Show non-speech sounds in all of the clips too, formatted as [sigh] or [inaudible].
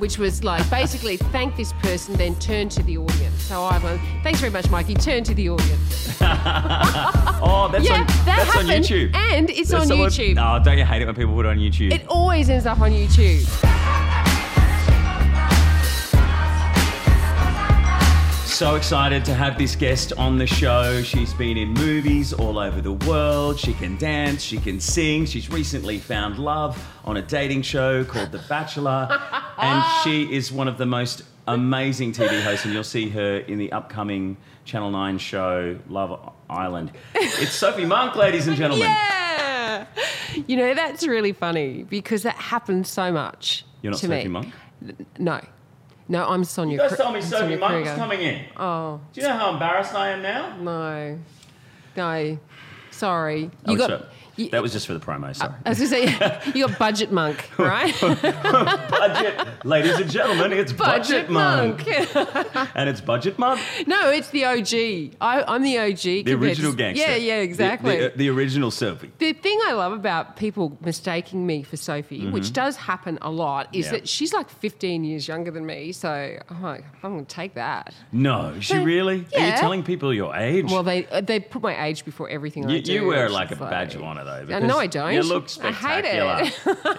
Which was like basically thank this person, then turn to the audience. So I went, thanks very much, Mikey. Turn to the audience. [laughs] Oh, that's yeah, on that that's on happened, YouTube. and it's on someone- YouTube. No, don't you hate it when people put it on YouTube? It always ends up on YouTube. So excited to have this guest on the show. She's been in movies all over the world. She can dance, she can sing. She's recently found love on a dating show called The Bachelor. [laughs] and she is one of the most amazing TV hosts, and you'll see her in the upcoming Channel 9 show, Love Island. It's Sophie Monk, ladies and gentlemen. Yeah. You know, that's really funny because that happens so much. You're not to Sophie me. Monk? No. No, I'm Sonia. You guys Kr- told me I'm Sophie Monk was coming in. Oh, Do you know how embarrassed I am now? no. No. Sorry. Oh, You got. sorry. You- that was just for the promo, sorry. I was going to say, [laughs] you got Budget Monk, right? [laughs] budget, ladies and gentlemen, it's budget, monk, [laughs] and it's budget Monk. no, it's the OG. I, I'm the OG. The original to- gangster. Yeah, yeah, exactly. The, the original Sophie. The thing I love about people mistaking me for Sophie, which does happen a lot, is Mm-hmm. Yeah. that she's like 15 years younger than me. So I'm like, I'm going to take that. No, is she really? Are you telling people your age? Well, they uh, they put my age before everything I you, do. you wear like a badge of honor, though. Uh, because no, I don't. You look I hate spectacular.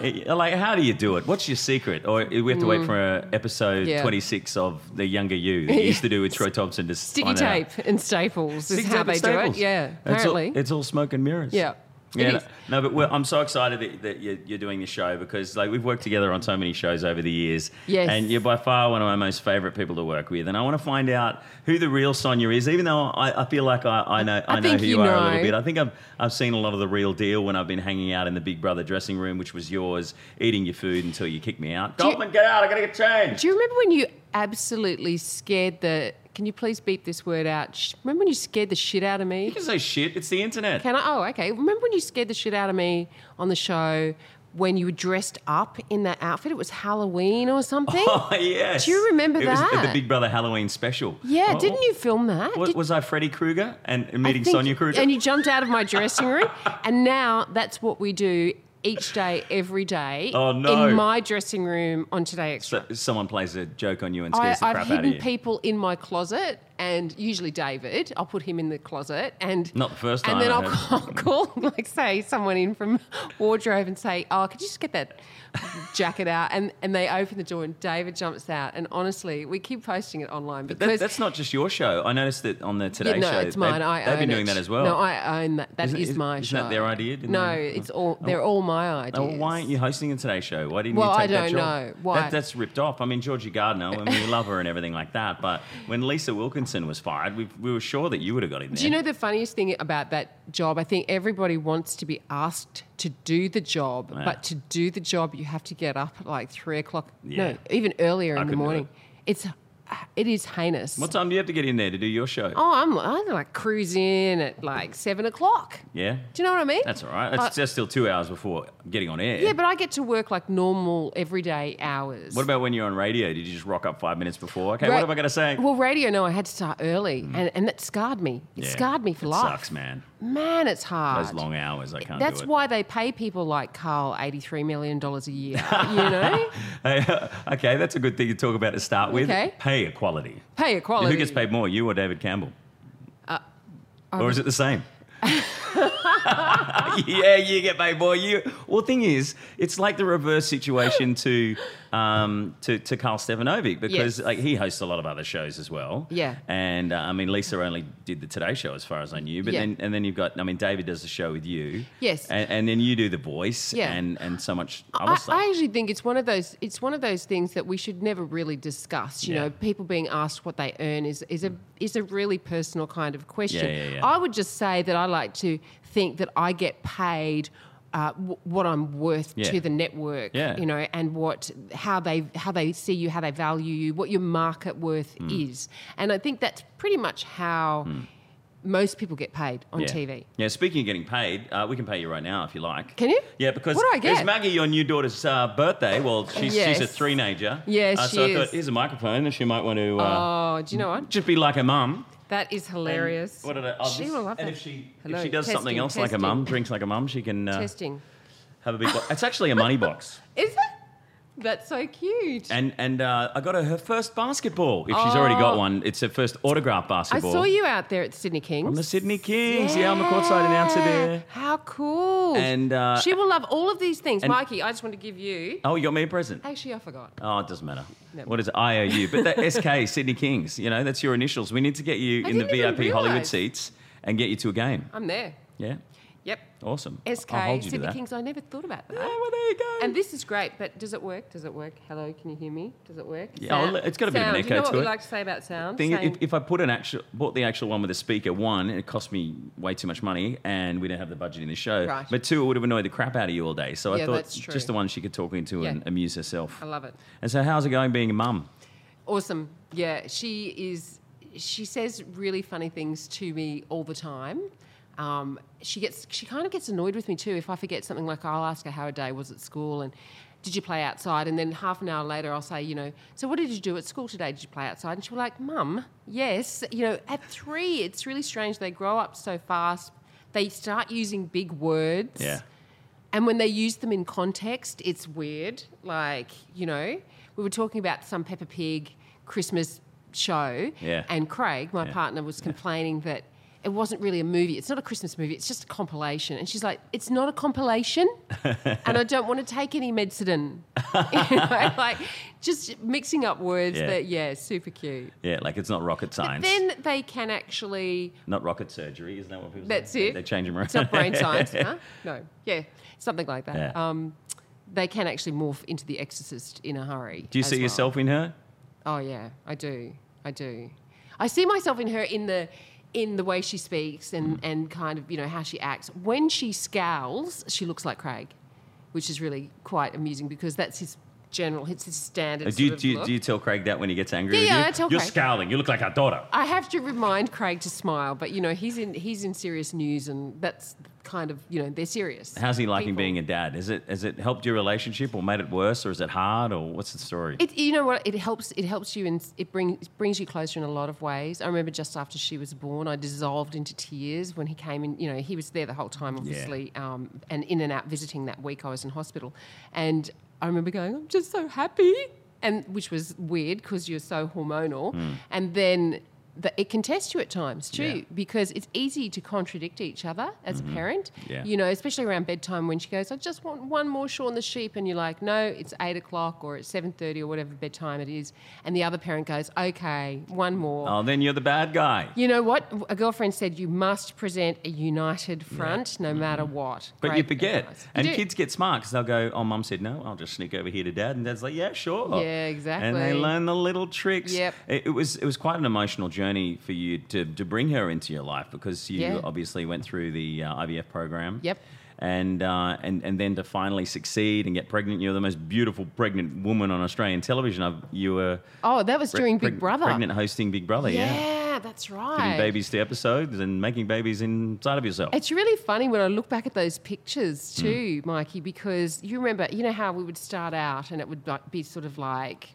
it. [laughs] Eh, like, how do you do it? What's your secret? Or we have to wait for uh, episode Mm. Yeah. 26 of the younger you [laughs] that you used to do with Troy Thompson to Sticky find out. tape and staples is Sticky how they do it. Yeah, It's all- apparently. It's all, smoke and mirrors. Yeah. Yeah, no, no, but we're, I'm so excited that, that you're, you're doing this show because like we've worked together on so many shows over the years. Yes. And you're by far one of my most favourite people to work with, and I want to find out who the real Sonia is. Even though I, I feel like I, I know I, I know who you are a little bit. I think I've I've seen a lot of the real deal when I've been hanging out in the Big Brother dressing room, which was yours, eating your food until you kicked me out. Goldman, get out! I gotta get changed. Do you remember when you absolutely scared the? Can you please beep this word out? Sh- Remember when you scared the shit out of me? You can say shit. It's the internet. Can I? Oh, okay. Remember when you scared the shit out of me on the show when you were dressed up in that outfit? It was Halloween or something. [laughs] Oh yes. Do you remember it Was that? the Big Brother Halloween special. yeah, Oh, didn't you film that? Was, Did- was I Freddy Krueger and and I meeting think- Sonia Kruger? And you jumped out of my dressing room, and now that's what we do each day, every day. Oh, no. In my dressing room on Today Extra. So- someone plays a joke on you and I, scares the I've crap out of you. I've hidden people in my closet, and usually David. I'll put him in the closet, and Not the first time. And then I I'll call, call, like, say someone in from wardrobe and say, "Oh, could you just get that jacket out?" And and they open the door, and David jumps out. And honestly, we keep posting it online That- because that's not just your show. I noticed that on the Today yeah, no, Show. it's mine. They've, I they've been doing it. that as well. No, I own that. That Isn't- is isn't- my isn't show. that their idea? No, they- it's oh. all. They're all my ideas. Oh, why aren't you hosting the Today Show? Why didn't Well, you take that don't job? know. Why? That, that's ripped off. I mean, Georgie Gardner, I mean, we love her and everything like that. But when Lisa Wilkinson was fired, we, we were sure that you would have got in there. Do you know the funniest thing about that job? I think everybody wants to be asked to do the job, Yeah. but to do the job, you have to get up at like three o'clock. Yeah. No, even earlier I in the morning. It's it is heinous. What time do you have to get in there to do your show? Oh, I'm I like cruising at like seven o'clock. Yeah? Do you know what I mean? That's all right. That's just still two hours before getting on air. yeah, but I get to work like normal everyday hours. What about when you're on radio? Did you just rock up five minutes before? Okay, Ra- what am I going to say? Well, radio, no, I had to start early, mm. and, and that scarred me. It Yeah. scarred me for it life. sucks, man. Man, it's hard. Those long hours, I can't That's do it. why they pay people like Karl eighty-three million dollars a year. You know, [laughs] Hey, [laughs] okay, that's a good thing to talk about to start with. Okay. Pay equality. pay equality. Who gets paid more, you or David Campbell? Uh, or is it the same? [laughs] yeah, you get paid more. You. Well, thing is, it's like the reverse situation to um, to, to Karl Stefanovic because Yes. like he hosts a lot of other shows as well. Yeah. And uh, I mean, Lisa only did the Today Show as far as I knew, but Yeah. then and then you've got I mean, David does the show with you. Yes. And, and then you do the voice. Yeah. And and so much other I, stuff. I actually think it's one of those. It's one of those things that we should never really discuss. You Yeah. know, people being asked what they earn is is a is a really personal kind of question. Yeah, yeah, yeah. I would just say that I like to think that I get paid uh, w- what I'm worth Yeah. to the network, Yeah. you know, and what how they how they see you, how they value you, what your market worth Hmm. is, and I think that's pretty much how most people get paid on yeah. TV. Yeah, speaking of getting paid, uh, we can pay you right now if you like. Can you? Yeah, because What do I get? it's Maggie, your new daughter's uh, birthday. Well, she's, she's a Yes. three-nager. Yes, uh, she so I thought, here's a microphone, and she might want to uh, Oh, do you know what? just be like her mum. That is hilarious. What did I, she will love And that. if she Hello, if she does something testing, else like a testing. mum, drinks like a mum, she can uh, Testing. have a big. Bo- it's actually a money box. [laughs] Is it? That's so cute. And and uh, I got her her first basketball. If she's already got Oh. one, it's her first autograph basketball. I basketball. saw you out there at the Sydney Kings. From the Sydney Kings. Yeah, I'm the courtside announcer there. How cool. And, uh, she will love all of these things. Mikey, I just want to give you. Oh, you got me a present. Actually, I forgot. Oh, it doesn't matter. No. What is it? IOU. But that SK, [laughs] Sydney Kings, you know, that's your initials. We need to get you I in the didn't even VIP Hollywood realise. seats and get you to a game. I'm there. Yeah. Awesome. SK, I'll hold you to Sydney. Kings. I never thought about that. Yeah, well, there you go. And this is great, but does it work? Does it work? Hello, can you hear me? Does it work? Yeah, it's got a bit of an Sound. Do you know what to we it. like to say about sound? thing, if, if I put an actual, bought the actual one with a speaker, one, it cost me way too much money, and we don't have the budget in the show. Right. But two, it would have annoyed the crap out of you all day. So Yeah, I thought just the one she could talk into and amuse herself. I love it. And so, how's it going being a mum? Awesome. Yeah, she is. She says really funny things to me all the time. Um, she gets. She kind of gets annoyed with me too if I forget something. Like I'll ask her how her day was at school and did you play outside? And then half an hour later, I'll say, you know, so what did you do at school today? Did you play outside? And she'll be like, Mum, yes. You know, at three, it's really strange. They grow up so fast. They start using big words. Yeah. And when they use them in context, it's weird. Like, you know, we were talking about some Peppa Pig Christmas show, Yeah. and Craig, my Yeah. partner, was complaining that it wasn't really a movie. It's not a Christmas movie. It's just a compilation. And she's like, "It's not a compilation, [laughs] and I don't want to take any medicine." [laughs] you know, like just mixing up words. Yeah. That yeah, super cute. Yeah, like it's not rocket science. Then they can actually not rocket surgery, isn't that what people That's say? it. They change them around. It's not brain science, [laughs] huh? No. Yeah, something like that. Yeah. Um, they can actually morph into the exorcist in a hurry. Do you see well. yourself in her? Oh yeah, I do. I do. I see myself in her in the in the way she speaks and, Mm. and kind of you know how she acts. When she scowls, she looks like Craig, which is really quite amusing because that's his general, it's his standard. Uh, Do you, of do, you, do you tell Craig that when he gets angry Yeah, with yeah, you? I tell You're Craig. scowling. You look like our daughter. I have to remind Craig to smile, but you know he's in he's in serious news, and that's kind of you know they're serious. How's he liking people. being a dad? Is it has it helped your relationship or made it worse or is it hard or what's the story? It, you know what? It helps. It helps you, and it brings it brings you closer in a lot of ways. I remember just after she was born, I dissolved into tears when he came in. You know, he was there the whole time, obviously, um, and in and out visiting that week. I was in hospital, and I remember going, "I'm just so happy," and which was weird because you're so hormonal, hmm. and then. The, it can test you at times too Yeah. because it's easy to contradict each other as a parent. Yeah. You know, especially around bedtime when she goes, I just want one more Shaun the Sheep, and you're like, no, it's eight o'clock or it's seven thirty or whatever bedtime it is, and the other parent goes, okay, one more. oh, then you're the bad guy. You know what? A girlfriend said you must present a united front no matter what. Mm-hmm. But Great you forget. advice. And do. kids get smart because they'll go, oh, mum said no, I'll just sneak over here to dad. And dad's like, yeah, sure. Yeah, exactly. And they learn the little tricks. Yep. It, it was it was quite an emotional journey for you to, to bring her into your life because you Yeah. obviously went through the uh, IVF program. Yep. And, uh, and and then to finally succeed and get pregnant, you're the most beautiful pregnant woman on Australian television. I've, you were Oh, that was pre- during Big Brother. pregnant hosting Big Brother. Yeah, yeah, that's right. giving babies to episodes and making babies inside of yourself. It's really funny when I look back at those pictures too, Mikey, because you remember, you know how we would start out and it would be sort of like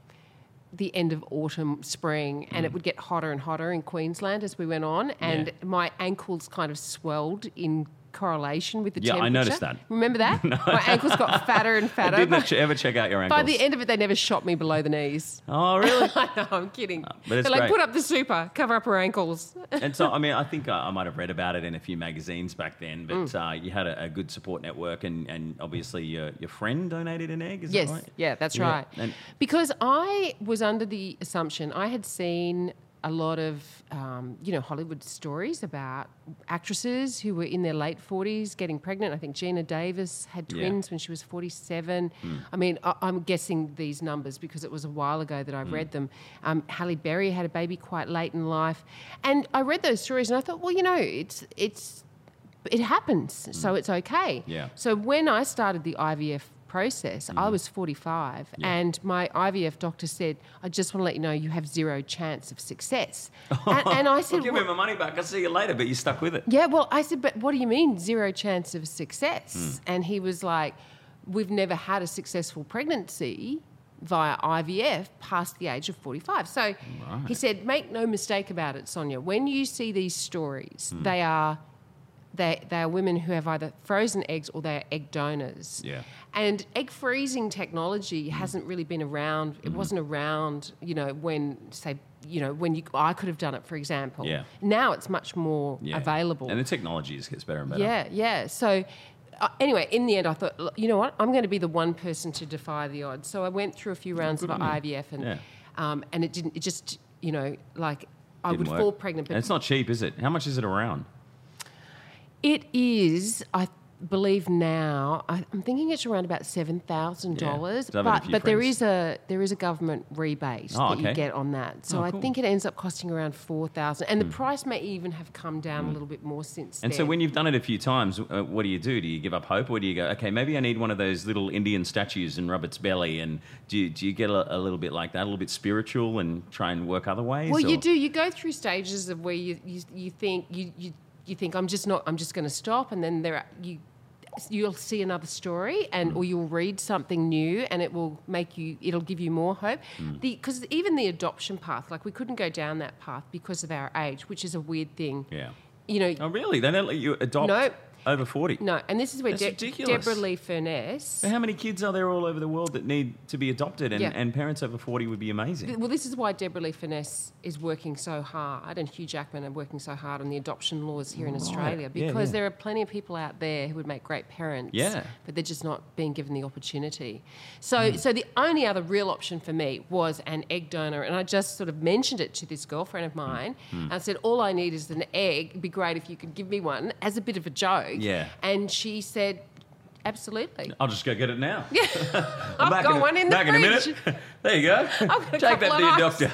the end of autumn, spring, and Hmm. it would get hotter and hotter in Queensland as we went on, and Yeah. my ankles kind of swelled in correlation with the Yeah, I noticed that. Remember that? [laughs] My ankles got fatter and [laughs] I fatter. didn't ch- ever check out your ankles. By the end of it, they never shot me below the knees. [laughs] oh, really? I know, I'm kidding. but it's They're like, great. put up the super, cover up her ankles. and so, I mean, I think I, I might have read about it in a few magazines back then, but Mm. uh, you had a, a good support network, and, and obviously your, your friend donated an egg, is Yes, that right? yeah, that's Yeah, right. and- because I was under the assumption I had seen a lot of um, you know Hollywood stories about actresses who were in their late forties getting pregnant. I think Geena Davis had Yeah. twins when she was forty-seven. I mean, I, I'm guessing these numbers because it was a while ago that I read them. Um, Halle Berry had a baby quite late in life, and I read those stories and I thought, well, you know, it's it's it happens, so it's okay. Yeah. So when I started the IVF process, I mm. was 45, and my IVF doctor said, "I just want to let you know you have zero chance of success." and, [laughs] and I said, Well, give me my money back. I'll see you later, but you stuck with it. yeah, well, I said, but what do you mean zero chance of success? Mm. And he was like, we've never had a successful pregnancy via IVF past the age of 45. So he said, make no mistake about it, Sonia. When you see these stories, mm. they are they, they are women who have either frozen eggs or they are egg donors. Yeah. And egg freezing technology hasn't really been around. It wasn't around, you know, when say, you know, when you I could have done it, for example. Yeah. Now it's much more Yeah. available. And the technology just gets better and better. yeah, yeah. So uh, anyway, in the end, I thought, "Look, you know what? I'm going to be the one person to defy the odds. So I went through a few rounds of good on you. IVF, and Yeah. um, and it didn't. It just, you know, like I Didn't would work. fall pregnant, And it's not cheap, is it? How much is it around? It is, I believe now. I, I'm thinking it's around about seven thousand dollars. Had a But but there friends. is a there is a government rebate Oh, that you get on that. So Oh, I cool. Hmm. think it ends up costing around four thousand, and the price may even have come down a little bit more since And then. so when you've done it a few times, uh, what do you do? Do you give up hope, or do you go, okay, maybe I need one of those little Indian statues and rub its belly? And do you, do you get a, a little bit like that, a little bit spiritual, and try and work other ways? Well, you do. You go through stages of where you you, you think you, you you think I'm just not. I'm just going to stop, and then there are, you you'll see another story, and or you'll read something new, and it will make you. It'll give you more hope. Mm. Because even the adoption path, like we couldn't go down that path because of our age, which is a weird thing. Yeah. You know. Oh, really? They don't let you adopt No. Over 40? No, and this is where That's De- ridiculous. Deborah Lee Furness. So how many kids are there all over the world that need to be adopted? And, Yeah. and parents over 40 would be amazing. Well, this is why Deborah Lee Furness is working so hard, and Hugh Jackman are working so hard on the adoption laws here in Australia Yeah, because yeah. there are plenty of people out there who would make great parents. Yeah. But they're just not being given the opportunity. So, Hmm. so the only other real option for me was an egg donor, and I just sort of mentioned it to this girlfriend of Hmm. mine. And I said, "All I need is an egg. It'd be great if you could give me one," as a bit of a joke. Yeah. And she said, "Absolutely." I'll just go get it now. Yeah, [laughs] I've [laughs] back got in a, one in the back fridge. in a minute. [laughs] there you go. I've got a Take that to your doctor.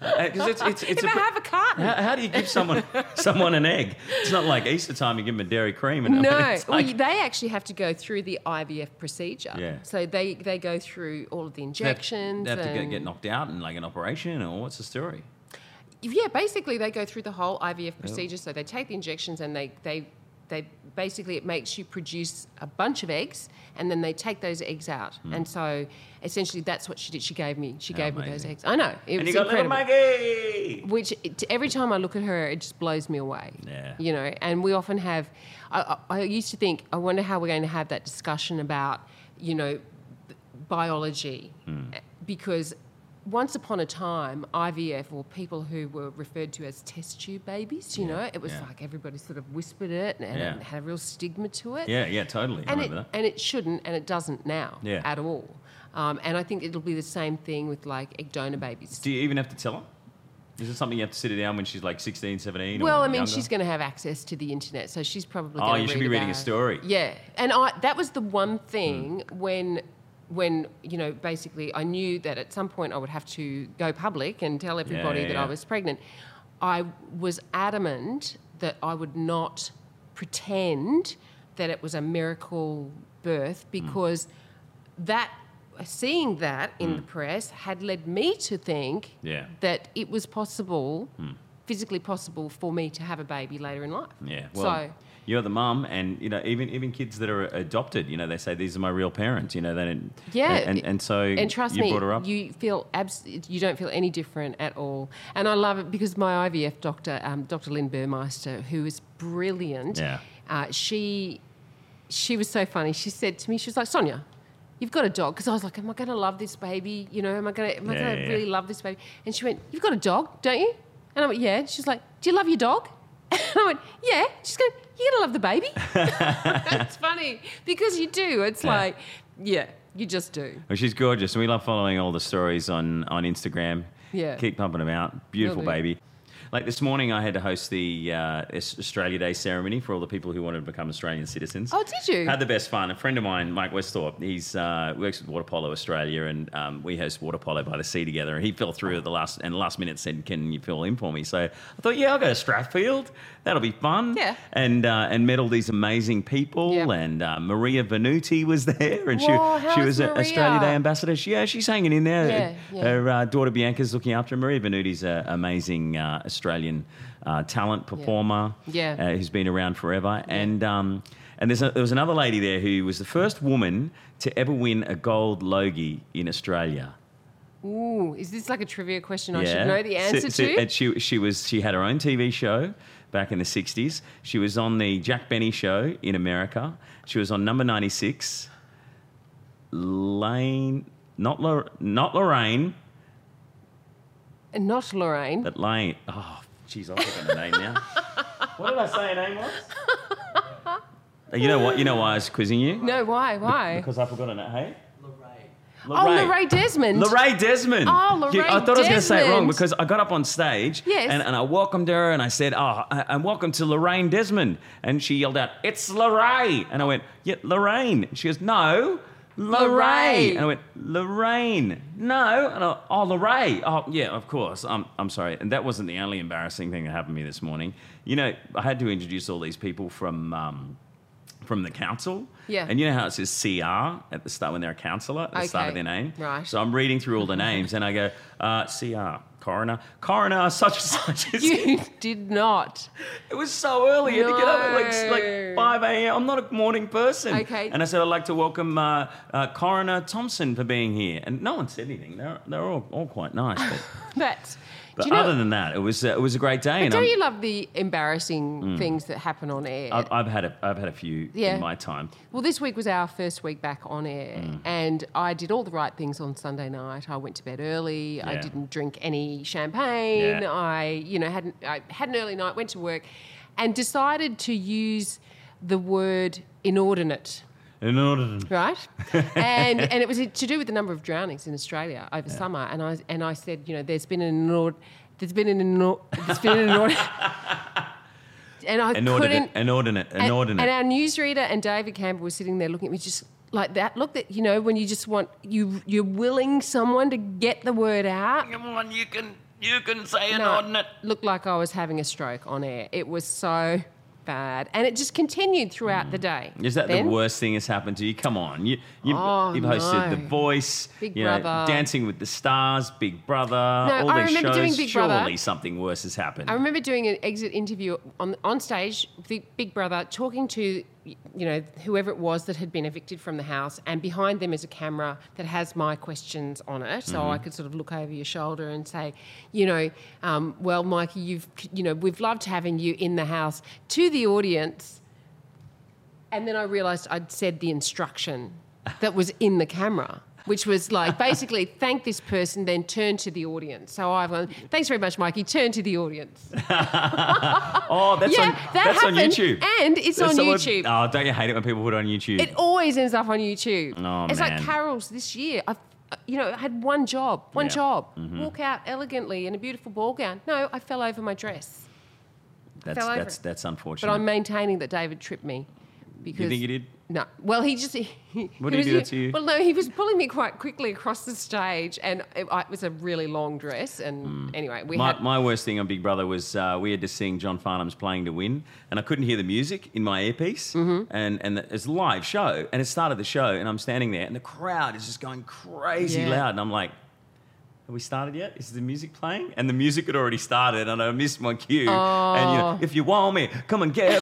Because it's, it's, it's if a I have a carton. how, how do you give someone someone an egg? It's not like Easter time you give them a dairy cream. And I mean, No, well, they actually have to go through the IVF procedure. Yeah. So they, they go through all of the they have- injections. They have to get, get knocked out and like an operation, or what's the story? Yeah, basically they go through the whole IVF procedure. So they take the injections and they, they, they basically it makes you produce a bunch of eggs and then they take those eggs out. Hmm. And so essentially that's what she did. She gave me she gave me those eggs. I know. It and was you got little incredible. Maggie. which it, every time I look at her, it just blows me away. Yeah. You know, and we often have. I, I, I used to think, I wonder how we're going to have that discussion about, you know, b- biology, Hmm. because once upon a time, IVF or people who were referred to as test tube babies, you Yeah, know, it was yeah. like everybody sort of whispered it and Yeah. it had a real stigma to it. Yeah, yeah, totally. And it, and it shouldn't, and it doesn't now Yeah. at all. Um, and I think it'll be the same thing with like egg donor babies. Do you even have to tell her? Is it something you have to sit her down when she's like 16, 17? or Well, I mean, younger? she's going to have access to the internet, so she's probably. Oh, you should be reading a story. Yeah, and I that was the one thing when when you know basically I knew that at some point I would have to go public and tell everybody yeah, that yeah. I was pregnant. I was adamant that I would not pretend that it was a miracle birth Hmm. because that seeing that in the press had led me to think. Yeah. that it was possible, physically possible for me to have a baby later in life. Yeah. Well, so you're the mum, and you know, even even kids that are adopted, you know, they say these are my real parents. You know, they yeah, And and so and trust you me, brought her up. you feel abs- you don't feel any different at all. And I love it because my IVF doctor, um, Dr. Lynn Burmeister, who is brilliant. Yeah. Uh, she she was so funny. She said to me, she was like, Sonia. You've got a dog because I was like, "Am I going to love this baby? You know, am I going to am I Yeah, going to yeah, really love this baby?" And she went, "You've got a dog, don't you?" And I went, "Yeah." She's like, "Do you love your dog?" And [laughs] I went, "Yeah." She's going, you're going to love the baby." [laughs] That's funny because you do. It's Yeah. like, yeah, you just do. Well, she's gorgeous. And We love following all the stories on, on Instagram. Yeah. Keep pumping them out. Beautiful baby. Like this morning, I had to host the uh, Australia Day ceremony for all the people who wanted to become Australian citizens. Oh, did you? Had the best fun. A friend of mine, Mike Westhorpe, he's uh, works with Water Polo Australia, and um, we host Water Polo by the Sea together. And he fell through at the last and last minute said, "Can you fill in for me?" So I thought, yeah, I'll go to Strathfield. That'll be fun. Yeah. And uh, and met all these amazing people. Yeah. And uh, Maria Venuti was there, and Whoa, she she was an? Australia Day ambassador. She, yeah, she's hanging in there. Yeah, yeah. Her uh, daughter Bianca's looking after her. Maria Venuti's an amazing uh, Australian uh, talent performer Yeah. Uh, who's been around forever. And um, and there's a, there was another lady there who was the first woman to ever win a gold Logie in Australia. Ooh, is this like a trivia question I should know the So- answer so- to? and she, she, was, she had her own TV show back in the 60s. She was on the Jack Benny show in America. She was on number 96. Lane, not, Lor- not Lorraine, And Not Lorraine. but Lane. Oh, jeez, I've forgotten her name now. [laughs] What did I say her name was? Uh, You know what? You know why I was quizzing you? No, why? Why? Because I forgot her name. Hey? Lorraine. Oh, Lorraine Desmond. Lorraine Desmond. Oh, Lorraine You- I Lorraine thought I was going to say it wrong because I got up on stage Yes. and, and I welcomed her and I said, Oh, and welcome to Lorraine Desmond. And she yelled out, It's Lorraine. And I went, Yeah, Lorraine. She goes, No, Lorraine. And I went, Lorraine. No. And I, oh, Lorraine. Oh, yeah, of course. I'm, I'm sorry. And that wasn't the only embarrassing thing that happened to me this morning. You know, I had to introduce all these people from. Um, from the council. Yeah. And you know how it says CR at the start when they're a councillor at the start of their name? Right. So I'm reading through all the names and I go, uh, CR, coroner, coroner, [laughs] such and such. It's- You did not. It was so early. You had to get up at like, like 5 a.m. I'm not a morning person. Okay. And I said, I'd like to welcome uh, uh, Coroner Thompson for being here. And no one said anything. They're, they're all, all quite nice. But, [laughs] But, but you know, other than that, it was, uh, it was a great day. and don't I'm- you love the embarrassing things that happen on air? I've, I've, had a, I've had a few Yeah. in my time. Well, this week was our first week back on air, Mm. and I did all the right things on Sunday night. I went to bed early. I didn't drink any champagne. Yeah. I, you know, had I had an early night. Went to work, and decided to use the word inordinate. In order Right, [laughs] and and it was to do with the number of drownings in Australia over summer, and I and I said, you know, there's been an inord, there's been an inord, there's been an inord, [laughs] and I Inordinate, couldn't, inordinate, inordinate. and our newsreader and David Campbell were sitting there looking at me just like that. Look that you know when you just want you you're willing someone to get the word out. Come on, you can, you can say No, inordinate. looked like I was having a stroke on air. It was so bad, and it just continued throughout the day. Mm. Is that Ben? the worst thing that's happened to you? Come on, you, you, Oh, you've hosted The. Voice, Big you know, Brother. Dancing with the Stars, Big Brother, all I these remember shows. doing Big Surely Brother. something worse has happened. I remember doing an exit interview on on stage, Big Brother, talking to you know whoever it was that had been evicted from the house, and behind them is a camera that has my questions on it, so I could sort of look over your shoulder and say, you know, um, well, Mikey, you've you know we've loved having you in the house to the audience, and then I realised I'd said the instruction that was in the camera. Which was like basically thank this person, then turn to the audience. So I've gone, thanks very much, Mikey. Turn to the audience. [laughs] oh, that's Yeah, on that that's on YouTube, and it's That's on someone- YouTube. Oh, don't you hate it when people put it on YouTube? It always ends up on YouTube. Oh, it's like carols this year. I've, you know, I had one job, one Yeah. job. Mm-hmm. Walk out elegantly in a beautiful ball gown. No, I fell over my dress. that's that's that's But unfortunate. I'm maintaining that David tripped me. Because you think he did? No. Well, he just. [laughs] He, What he did he was- do that to you? Well, no, he was pulling me quite quickly across the stage, and it, it was a really long dress. And Hmm. anyway, we My, had. my worst thing on Big Brother was uh, we had to sing John Farnham's "Playing to Win," and I couldn't hear the music in my earpiece. Mm-hmm. And and it's a live show, and it started the show, and I'm standing there, and the crowd is just going crazy Yeah. loud, and I'm like. Have we started yet? Is the music playing? And the music had already started, and I missed my cue. And you know, Oh. if you want me, come and get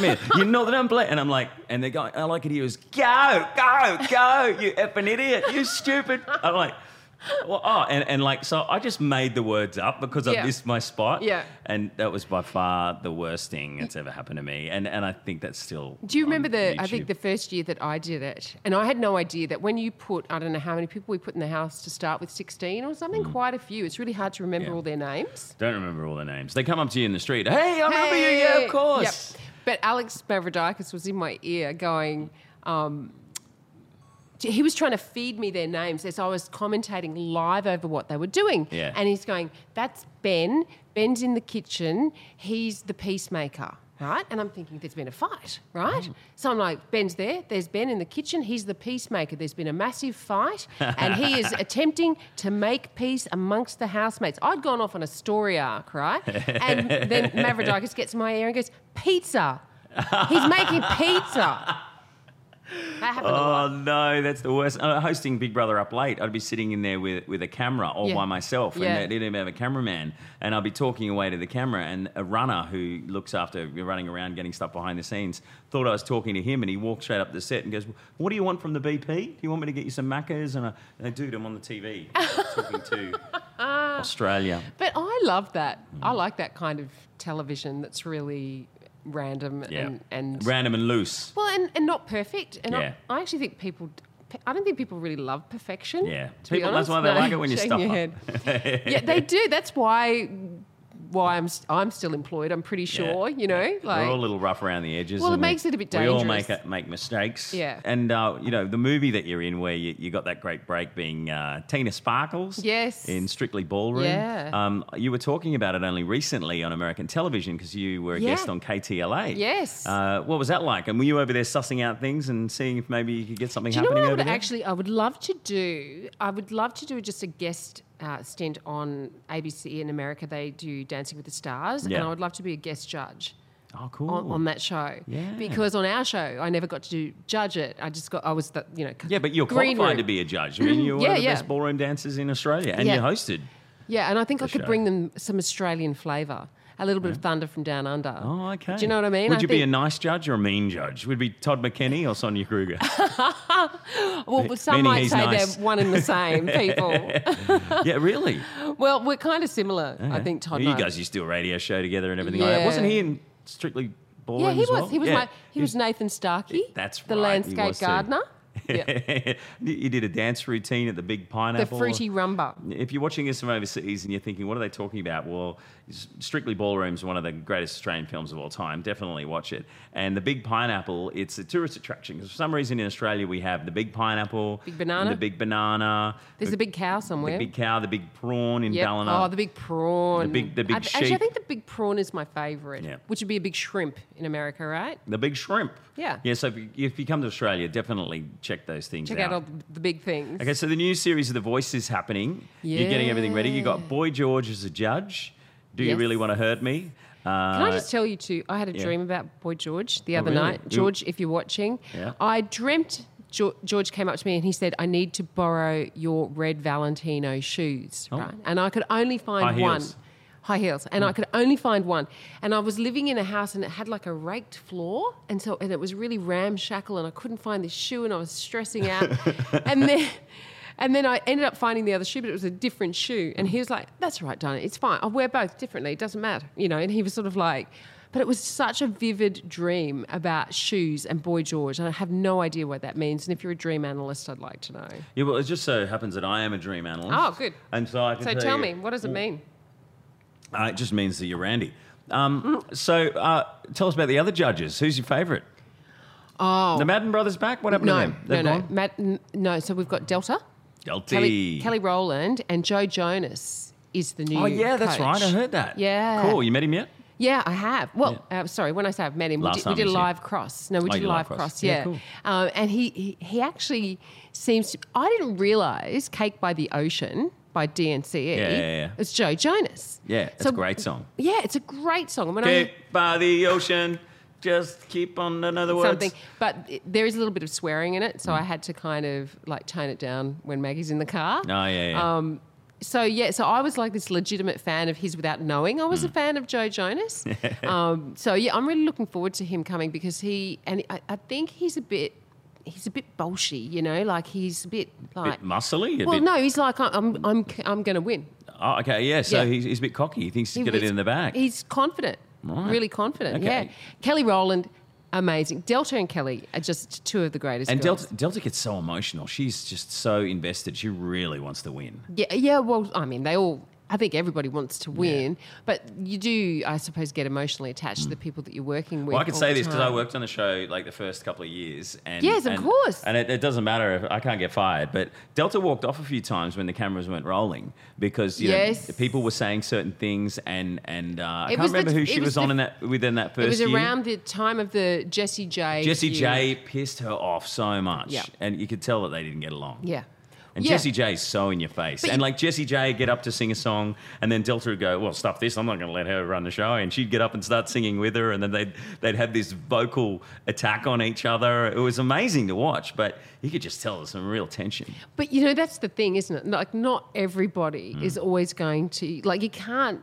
Me. You know that I'm playing. And I'm like, and they go, all I could hear was, go, go, go, you effing idiot, you stupid. I'm like, Well, oh, and, and like, so I just made the words up because I Yeah. missed my spot. Yeah. And that was by far the worst thing that's ever happened to me. And and I think that's still. Do you on remember the? I think YouTube. the first year that I did it, and I had no idea that when you put, I don't know how many people we put in the house to start with, sixteen or something, quite a few. It's really hard to remember Mm. Yeah. all their names. Don't remember all the names. They come up to you in the street. Hey, I remember you. Yeah, Hey! of course. Yep. But Alex Mavroidakos was in my ear going. Um, he was trying to feed me their names as I was commentating live over what they were doing. Yeah. And he's going, That's Ben. Ben's in the kitchen. He's the peacemaker. Right? And I'm thinking, there's been a fight, right? Mm. So I'm like, Ben's there. There's Ben in the kitchen. He's the peacemaker. There's been a massive fight, and he is [laughs] attempting to make peace amongst the housemates. I'd gone off on a story arc, right? And then [laughs] Mavroidakos gets in my ear and goes, Pizza. He's making pizza. That happened a lot. Oh no, that's the worst. Uh, hosting Big Brother up late, I'd be sitting in there with, with a camera all Yeah. by myself, Yeah. and they didn't even have a cameraman, and I'd be talking away to the camera, and a runner who looks after running around getting stuff behind the scenes thought I was talking to him, and he walked straight up the set and goes, "What do you want from the BP? Do you want me to get you some macas?" And I, and I dude, I'm on the TV [laughs] talking to Australia. But I love that. I like that kind of television that's really random Yeah, and, and random and loose. well, and, and not perfect. And Yeah. I, I actually think people. I don't think people really love perfection. Yeah. to be People- that's honest. why they No, like it when you [laughs] shaking stuff your up. [laughs] yeah, they do. That's why why I'm I'm still employed. I'm pretty sure. You know, like We're all a little rough around the edges. Well, it and we- makes it a bit dangerous. We all make it, make mistakes. Yeah. And uh, you know the movie that you're in, where you, you got that great break, being uh, Tina Sparkles. Yes. In Strictly Ballroom. Yeah. Um, you were talking about it only recently on American television because you were a Yeah. guest on KTLA. Yes. Uh, what was that like? And were you over there sussing out things and seeing if maybe you could get something Do you know happening over would there? actually? I would love to do. I would love to do just a guest uh, stint on ABC in America. They do Dancing with the Stars, Yeah. and I would love to be a guest judge. oh, cool. on, on that show. Yeah. Because on our show, I never got to do, judge it. I just got, I was the, you know, yeah, but you're qualified room. to be a judge. I mean, you're [clears throat] one of the yeah. best ballroom dancers in Australia, and Yeah. you hosted. Yeah, and I think I could show. bring them some Australian flavour, a little bit of thunder from down under. Oh, okay. Do you know what I mean? Would I you be a nice judge or a mean judge? Would it be Todd McKenney or Sonia Kruger? [laughs] Well, but some might say nice. they're one and the [laughs] same people. yeah, really. [laughs] well, we're kind of similar, I think, Todd. you guys used to do a radio show together and everything like that. Yeah. Wasn't he in Strictly Ballroom Yeah, he as was. well? He was Yeah. my. He was Nathan Starkey. That's the right, landscape gardener. too. Yeah. [laughs] you did a dance routine at the Big Pineapple. The fruity rumba. If you're watching this from overseas and you're thinking, what are they talking about? Well, Strictly Ballroom is one of the greatest Australian films of all time. Definitely watch it. And the Big Pineapple, it's a tourist attraction because for some reason in Australia we have the Big Pineapple, Big banana. the Big Banana, There's the, a big cow somewhere. the big cow, the big prawn in Yep. Ballina. Oh, the big prawn. The big- the big I- Actually, I think the big prawn is my favourite, Yeah. which would be a big shrimp in America, right? The big shrimp. Yeah. Yeah, so if you, if you come to Australia, definitely check those things Check out. out all the big things. Okay, so the new series of The Voice is happening. Yeah. You're getting everything ready. You got Boy George as a judge. Do you really want to hurt me? Uh, Can I just tell you too? I had a yeah. Oh, dream about Boy George the other really? night. George, if you're watching, Yeah. I dreamt George came up to me and he said, "I need to borrow your red Valentino shoes." Oh. Right, and I could only find one. High heels, and I mm. could only find one. And I was living in a house, and it had like a raked floor, and so and it was really ramshackle, and I couldn't find this shoe, and I was stressing out. [laughs] and then, and then I ended up finding the other shoe, but it was a different shoe. And he was like, "That's all right, Donna. It's fine. I'll wear both differently. It doesn't matter, you know." And he was sort of like. But it was such a vivid dream about shoes and Boy George, and I have no idea what that means. And if you're a dream analyst, I'd like to know. Yeah, well, it just so happens that I am a dream analyst. Oh, good. And so I can So tell, tell you- me, what does it mean? Uh, it just means that you're Randy. Um, so uh, tell us about the other judges. Who's your favourite? Oh, The Madden brothers back? What happened no, to them? no, They've no, gone? Matt, n- no. So we've got Delta, Delty. Kelly, Kelly Rowland, and Joe Jonas is the new. Oh, yeah, that's coach. right. I heard that. Yeah. Cool. You met him yet? Yeah, I have. Well, uh, sorry, when I say I've met him, we did, we did a live cross. No, we Oh, did a live live cross. cross. Yeah, Yeah, cool. um, and he, he he actually seems. To, I didn't realize "Cake by the Ocean" by DNCE. Yeah, yeah, yeah. It's Joe Jonas. Yeah, it's a great song. Yeah, it's a great song. When I by the ocean, just keep on another word. something, but it- there is a little bit of swearing in it, so I had to kind of like tone it down when Maggie's in the car. Oh, yeah, yeah. Um, so yeah, so I was like this legitimate fan of his without knowing I was Hmm. a fan of Joe Jonas. [laughs] um, so yeah, I'm really looking forward to him coming because he and I, I think he's a bit he's a bit bolshy, you know, like he's a bit like. bit muscly. A well, bit, no, he's like I'm I'm I'm going to win. Oh, okay, yeah. So Yeah. He's, he's a bit cocky. He thinks he's He- got it in the bag. He's confident, Right. really confident. Okay. Yeah, Kelly Rowland, amazing. Delta and Kelly are just two of the greatest. and girls. Delta, Delta gets so emotional. She's just so invested. She really wants to win. Yeah, yeah. Well, I mean, they all. I think everybody wants to win, but you do, I suppose, get emotionally attached to the people that you're working with. Well, I can say this because I worked on the show like the first couple of years. And, Yes, of course. And it, it doesn't matter if I can't get fired. But Delta walked off a few times when the cameras weren't rolling because you Yes. know, people were saying certain things, and and uh, I It can't was the- remember who she was was, the- on in that within that first It was year. around the time of the Jessie J. Jessie. J pissed her off so much, Yeah. and you could tell that they didn't get along. Yeah. And Yeah. J is so in your face. But and like Jessie J get up to sing a song, and then Delta would go, "Well, stuff this. I'm not going to let her run the show." And she'd get up and start singing with her, and then they'd they'd have this vocal attack on each other. It was amazing to watch, but you could just tell there's some real tension. But you know, that's the thing, isn't it? Like, not everybody Mm. is always going to like. You can't.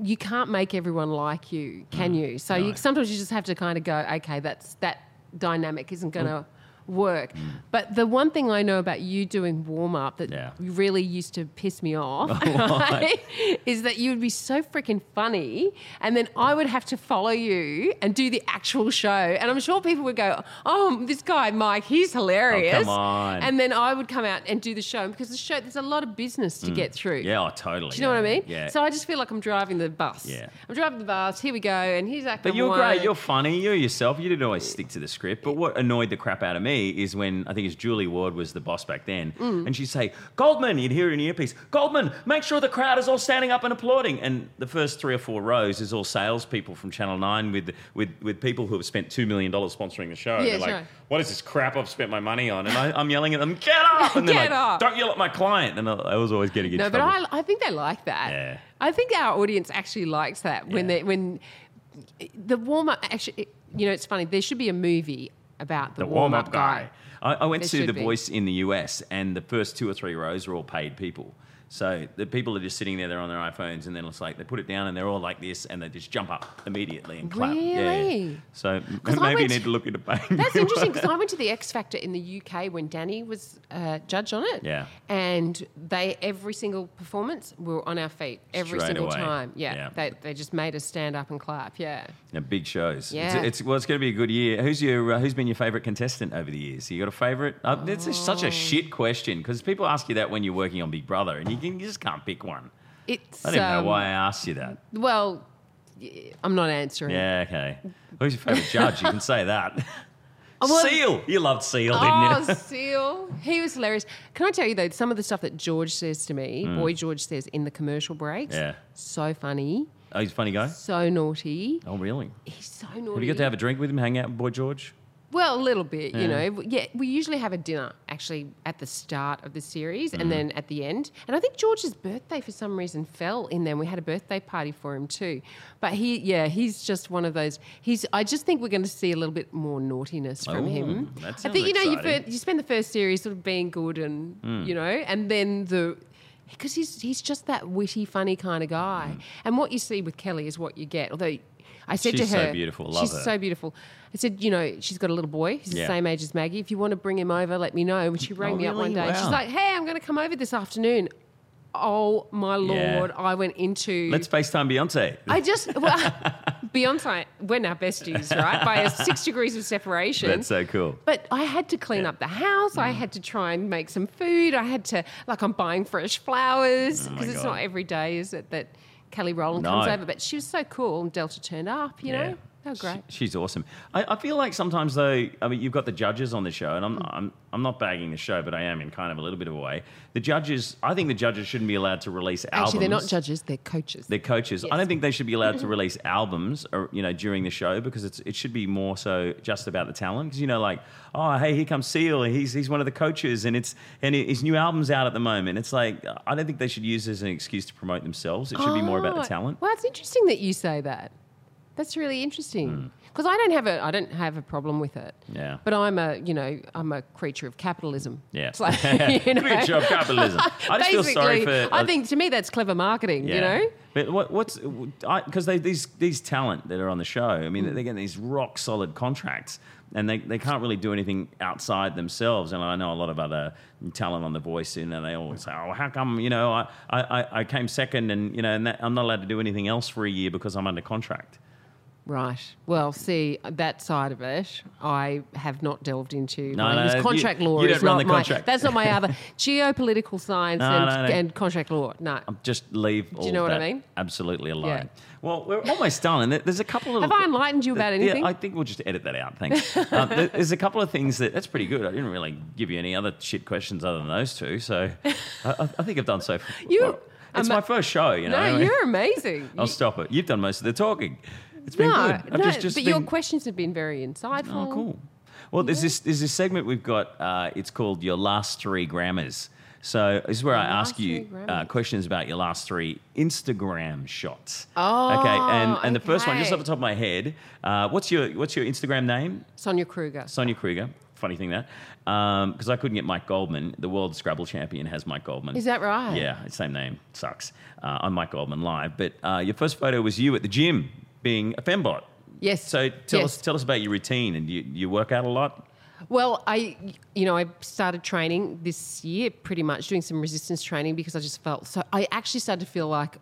You can't make everyone like you, can Mm. you? So you, sometimes you just have to kind of go, okay, that's that dynamic isn't going to work. But the one thing I know about you doing warm up that Mm. Yeah. really used to piss me off [laughs] right, is that you would be so freaking funny, and then I would have to follow you and do the actual show, and I'm sure people would go, "Oh, this guy Mike, he's hilarious." Oh, on. And then I would come out and do the show because the show there's a lot of business to get through. Mm. Yeah, oh, totally. Do you know what I mean? Yeah. So I just feel like I'm driving the bus. Yeah. I'm driving the bus. Here we go. And he's acting. But you're one. great. You're funny. You're yourself. You didn't always stick to the script. But what annoyed the crap out of me is when I think it's Julie Ward was the boss back then, Mm. and she'd say, "Goldman," you'd hear in the earpiece, "Goldman, make sure the crowd is all standing up and applauding." And the first three or four rows is all salespeople from Channel Nine with with with people who have spent two million dollars sponsoring the show. Yeah, They're like, right. "What is this crap I've spent my money on?" And I, I'm yelling at them, "Get up!" And they're Get like, up. "Don't yell at my client." And I, I was always getting in No, but. I, I think they like that. Yeah. I think our audience actually likes that when Yeah. they when the warm up actually. You know, it's funny. There should be a movie about the, the warm up guy. guy. I, I went There to The be. Voice in the US, and the first two or three rows were all paid people. So the people are just sitting there, they're on their iPhones, and then it's like they put it down and they're all like this, and they just jump up immediately and clap. Yeah. Really? So m- 'Cause maybe you need to look into paying. That's [laughs] interesting because I went to the X Factor in the UK when Dannii was uh, judge on it. Yeah. And they every single performance we were on our feet every Straight single away. time. Yeah. Yeah. They, they just made us stand up and clap. Yeah. Yeah, big shows. Yeah. It's, it's well, it's going to be a good year. Who's your uh, Who's been your favourite contestant over the years? You got a favourite? Uh, it's just such Oh. a shit question because people ask you that when you're working on Big Brother, and you, can, you just can't pick one. It's I don't even um, know why I asked you that. Well, I'm not answering. Yeah, okay. Who's your favourite [laughs] judge? You can say that. well- Seal. You loved Seal, Oh, didn't you? [laughs] Seal. He was hilarious. Can I tell you, though, some of the stuff that George says to me, Boy George says in the commercial breaks. Yeah. so funny, Oh, he's a funny guy. so naughty. Oh, really? He's so naughty. Have you got to have a drink with him, hang out with Boy George? Well, a little bit, you know. Yeah, we usually have a dinner actually at the start of the series Mm. and then at the end. And I think George's birthday for some reason fell in there. We had a birthday party for him too. But he, yeah, he's just one of those. He's. I just think we're going to see a little bit more naughtiness from Oh, him. I think you know you, you spend the first series sort of being good and Mm. you know, and then the. Because he's he's just that witty, funny kind of guy, Mm. and what you see with Kelly is what you get. Although I said She's to so her, beautiful. Love she's her. so beautiful. I said, you know, she's got a little boy. He's Yeah. the same age as Maggie. If you want to bring him over, let me know. And she rang Oh, me up one really? day. She's like, hey, I'm going to come over this afternoon. Oh my Yeah. lord! I went into. Let's FaceTime Beyonce. I just well, [laughs] Beyonce. We're now besties, right? By a six degrees of separation. That's so cool. But I had to clean up the house. Mm. I had to try and make some food. I had to, like, I'm buying fresh flowers Oh because it's God. not every day, is it, that Kelly Rowland comes over. But she was so cool, and Delta turned up. You Yeah. know, were great. She- she's awesome. I, I feel like sometimes though, I mean, you've got the judges on the show, and Mm. I'm, I'm I'm not bagging the show, but I am in kind of a little bit of a way. The judges, I think the judges shouldn't be allowed to release albums. Actually, they're not judges; they're coaches. They're coaches. I don't think they should be allowed to [laughs] release albums, or you know, during the show because it's it should be more so just about the talent. Because you know, like, oh, hey, here comes Seal. He's he's one of the coaches, and it's and his new album's out at the moment. It's like I don't think they should use it as an excuse to promote themselves. It should be more about the Oh, talent. Well, it's interesting that you say that. That's really interesting because I don't have a I don't have a problem with it. Hmm. Yeah. But I'm a you know I'm a creature of capitalism. Yeah. It's like, [laughs] [laughs] you know. Creature of capitalism. I just feel sorry for. I think to me that's clever marketing. You know. But what, what's because these these talent that are on the show. I mean, Mm. they're getting these rock solid contracts. and they, they can't really do anything outside themselves. And I know a lot of other talent on The Voice, you know, they always say, "Oh, how come you know I, I, I came second, and you know, and that, I'm not allowed to do anything else for a year because I'm under contract." Right. Well, see that side of it, I have not delved into. No, my, no, his you- contract law you is don't run not the my. That's not my other [laughs] geopolitical science No, and, no, no. and contract law. No. Just leave. all you know what I mean? Absolutely alone. Yeah. Well, we're almost done, and there's a couple of. Have I enlightened you about anything? Yeah, I think we'll just edit that out. Thanks. uh, [laughs] there's a couple of things that that's pretty good. I didn't really give you any other shit questions other than those two, so I, I think I've done so. Far. You- well, it's my first show, you know. no, you're amazing. [laughs] I'll stop it. You've done most of the talking. It's been no, good. I've no, just, just but been, your questions have been very insightful. Oh, cool. Well, there's this there's this segment we've got. Uh, it's called your last three grammars. So this is where I ask you uh, questions about your last three Instagram shots. Oh, okay. And and the first one, just off the top of my head, uh, what's your what's your Instagram name? Sonia Kruger. Sonia Kruger. Funny thing that, because I couldn't get Mike Goldman. The world Scrabble champion has Mike Goldman. Is that right? Yeah, same name. Sucks. Uh, I'm Mike Goldman live, but uh, your first photo was you at the gym being a fembot. Yes. So tell Yes. us tell us about your routine and you you work out a lot. Well, I, you know, I started training this year, pretty much doing some resistance training because I just felt so. I actually started to feel like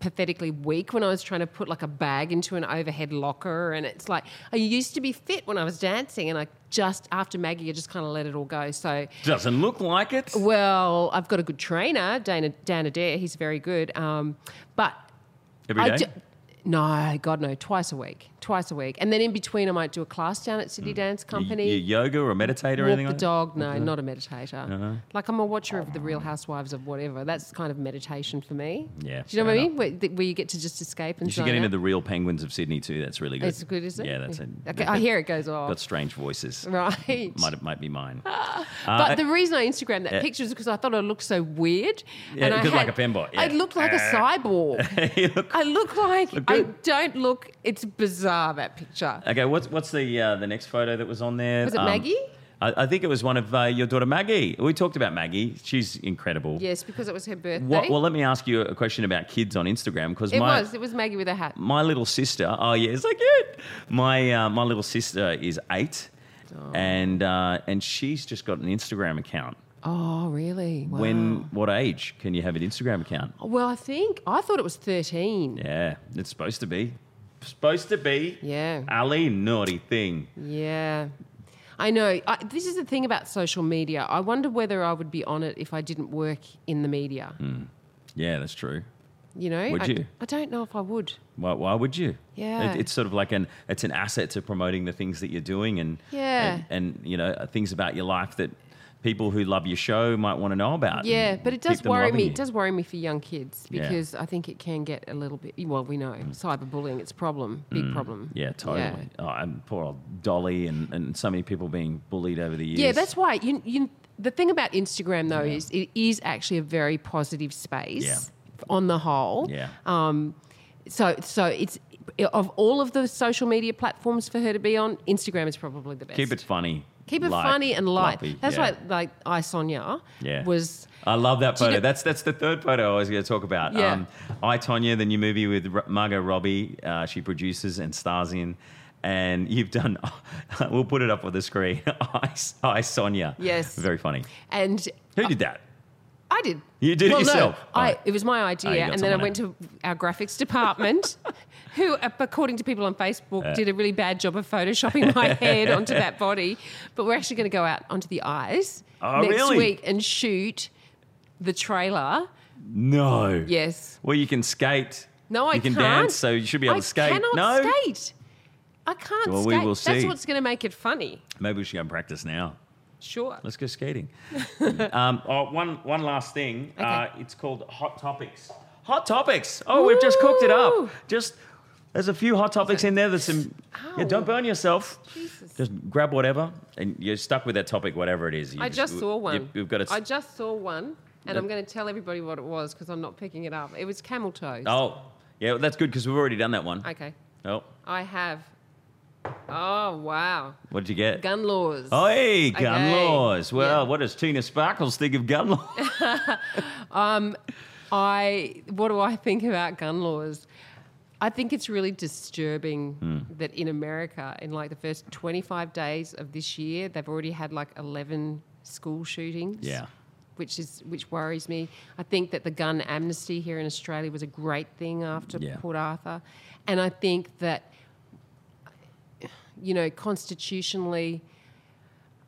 pathetically weak when I was trying to put like a bag into an overhead locker, and it's like I used to be fit when I was dancing, and I just after Maggie, I just kind of let it all go. So. Doesn't look like it. Well, I've got a good trainer, Dana Dan Adair. He's very good. Um, but Every I day? No, God no, twice a week, twice a week, and then in between I might do a class down at Sydney mm. Dance Company. You yoga or meditate or Walk anything the like dog? No, not a meditator. Uh-huh. Like I'm a watcher of the Real Housewives of whatever. That's kind of meditation for me. Yeah, Do you know what I mean? Where, th- where you get to just escape and You should get into out. the real penguins of Sydney too. That's really good. It's good, is it? Yeah, that's it. Okay, I hear it goes off. Got strange voices. [laughs] Right. Might might be mine. [laughs] Uh, but the reason I Instagrammed that yeah. picture is because I thought I looked so weird. Yeah, and I had- like a I yeah. looked like a cyborg. [laughs] Look- I look like Look I don't look. It's bizarre that picture. okay, what's what's the uh, the next photo that was on there? Was it Um, Maggie? I, I think it was one of uh, your daughter Maggie. We talked about Maggie. She's incredible. Yes, because it was her birthday. What, well, let me ask you a question about kids on Instagram because it my was. It was Maggie with a hat. my little sister. Oh yeah, it's so cute. My uh, my little sister is eight, and uh, and she's just got an Instagram account. Oh, really? Wow. When what age can you have an Instagram account? Well, I think I thought it was thirteen. Yeah, it's supposed to be. Supposed to be. Yeah. Ali, naughty thing. Yeah. I know. I, this is the thing about social media. I wonder whether I would be on it if I didn't work in the media. Hmm. Yeah, that's true. You know? Would I, you? I don't know if I would. Why, why would you? Yeah. It, it's sort of like an it's an asset to promoting the things that you're doing and Yeah. and, and you know things about your life that people who love your show might want to know about. Yeah, but it does worry me. you. It does worry me for young kids Yeah. because I think it can get a little bit. Well, we know cyberbullying. It's a problem, big problem. Mm. Yeah, totally. Oh, and poor old Dolly and, and so many people being bullied over the years. Yeah, that's why you, you. The thing about Instagram though is it is actually a very positive space Yeah. on the whole. Yeah. Um, so so it's of all of the social media platforms for her to be on, Instagram is probably the best. Keep it funny. Keep it light, funny and light. fluffy, That's yeah. why, like I Sonia Yeah. was. I love that photo. that's that's the third photo I was going to talk about. Yeah. Um, I Tonya, the new movie with R- Margot Robbie, uh, she produces and stars in, and you've done. [laughs] we'll put it up on the screen. [laughs] I, I Sonia. Yes. Very funny. And Who did that? I did. You did it yourself? No, I, it was my Oh, idea, got and then I went to our graphics department, [laughs] who, uh, according to people on Facebook, did a really bad job of photoshopping my [laughs] head onto that body. But we're actually going to go out onto the eyes Oh, next really? week and shoot the trailer. No. Yes. Well, you can skate. No, I you can can't. dance, so you should be able I to skate. cannot no. skate. I can't Well, skate. we will see. That's what's going to make it funny. Maybe we should go and practice now. Sure. Let's go skating. [laughs] um, oh, one, one last thing. Uh, Okay. it's called Hot Topics. Hot Topics. Oh, we've just cooked it up. Just there's a few hot topics in there. There's some. Yeah, don't burn yourself. Jesus. Just grab whatever, and you're stuck with that topic, whatever it is. You I just saw one. You, have got to. I just saw one, and I'm going to tell everybody what it was because I'm not picking it up. It was camel toes. oh, yeah, that's good because we've already done that one. Okay. Oh, I have. Oh wow, what did you get? gun laws. Oh, hey, gun Okay. laws. Well, Yeah. what does Tina Sparkles think of gun laws? [laughs] um, I what do I think about gun laws? I think it's really disturbing hmm. that in America, in like the first 25 days of this year, they've already had like 11 school shootings. Yeah. Which is which worries me. I think that the gun amnesty here in Australia was a great thing after Yeah. Port Arthur, and I think that you know constitutionally,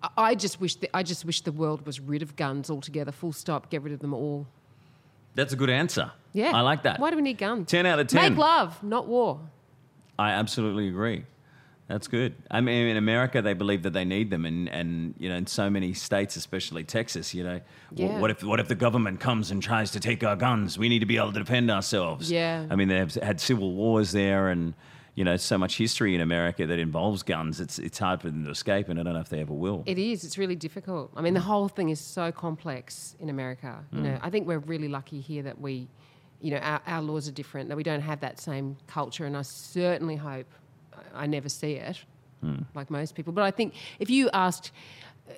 I- I just wish that I just wish the world was rid of guns altogether. Full stop. Get rid of them all. That's a good answer. Yeah, I like that. Why do we need guns? 10 out of 10. Make love, not war. I absolutely agree. That's good. I mean, in America, they believe that they need them, and, and you know, in so many states, especially Texas, you know, Yeah. what if what if the government comes and tries to take our guns? We need to be able to defend ourselves. Yeah. I mean, they've had civil wars there, and you know, so much history in America that involves guns. It's it's hard for them to escape, and I don't know if they ever will. It is. It's really difficult. I mean, the whole thing is so complex in America. You Mm. know, I think we're really lucky here that we, you know, our, our laws are different. That we don't have that same culture, and I certainly hope I never see it, Mm. like most people. But I think if you asked uh,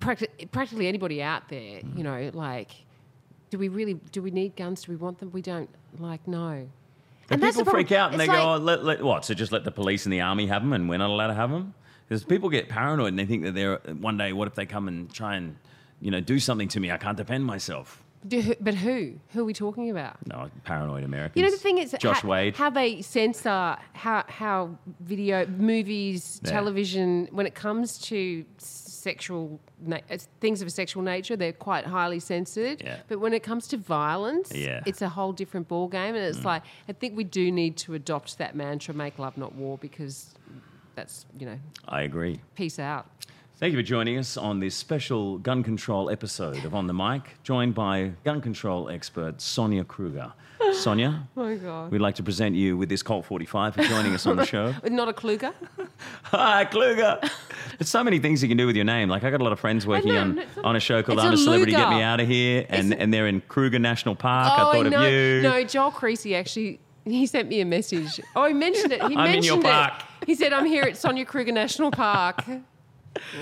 practi- practically anybody out there, Mm. you know, like, do we really do we need guns? Do we want them? We don't. Like, no. And people freak out and they It's go, like- oh, let, let, what? So just let the police and the army have them and we're not allowed to have them? Because people get paranoid and they think that they're, one day, what if they come and try and, you know, do something to me? I can't defend myself. Do, but who? Who are we talking about? No, paranoid Americans. You know the thing is Josh how, Wade. how they censor how how video movies Yeah. television when it comes to sexual na- things of a sexual nature they're quite highly censored Yeah. but when it comes to violence Yeah. Mm. it's a whole different ball game and it's like I think we do need to adopt that mantra make love not war because that's you know I agree. peace out Thank you for joining us on this special gun control episode of On the Mic, joined by gun control expert Sonia Kruger. Sonia, [laughs] oh my god we'd like to present you with this Colt 45 for joining us on the show. [laughs] not a Kluger [laughs] Hi, Kluger. There's so many things you can do with your name. Like I got a lot of friends working know, on, a- on a show called it's I'm a Celebrity, Get Me Out of Here, and, and they're in Kruger National Park. I oh thought no of you. no Joel Creasy actually he sent me a message. Oh, he mentioned it. He I'm in mentioned your it. park. He said, "I'm here at Sonia Kruger National Park."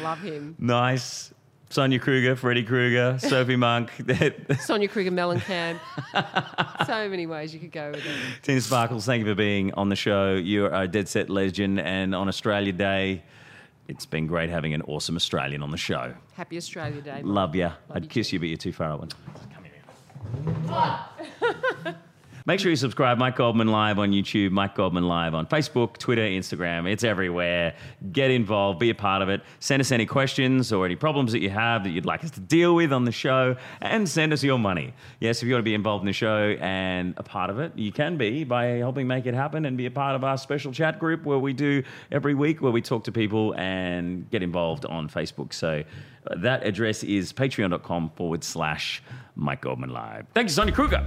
Love him. Nice. Sonia Kruger, Freddy Krueger, Sophie [laughs] Monk, [laughs] Sonia Kruger Mellencamp. so many ways you could go with it. Tina Sparkles, thank you for being on the show. You're a dead set legend, and on Australia Day, it's been great having an awesome Australian on the show. Happy Australia Day. Love ya. I'd you kiss you, but you're too far away. Come here. [laughs] Make sure you subscribe. Mike Goldman Live on YouTube, Mike Goldman Live on Facebook, Twitter, Instagram. It's everywhere. Get involved, be a part of it. Send us any questions or any problems that you have that you'd like us to deal with on the show, and send us your money. Yes, if you want to be involved in the show and a part of it, you can be by helping make it happen and be a part of our special chat group where we do every week where we talk to people and get involved on Facebook. So uh, that address is patreon.com forward slash Mike Goldman Live. Thank you, Sonia Kruger.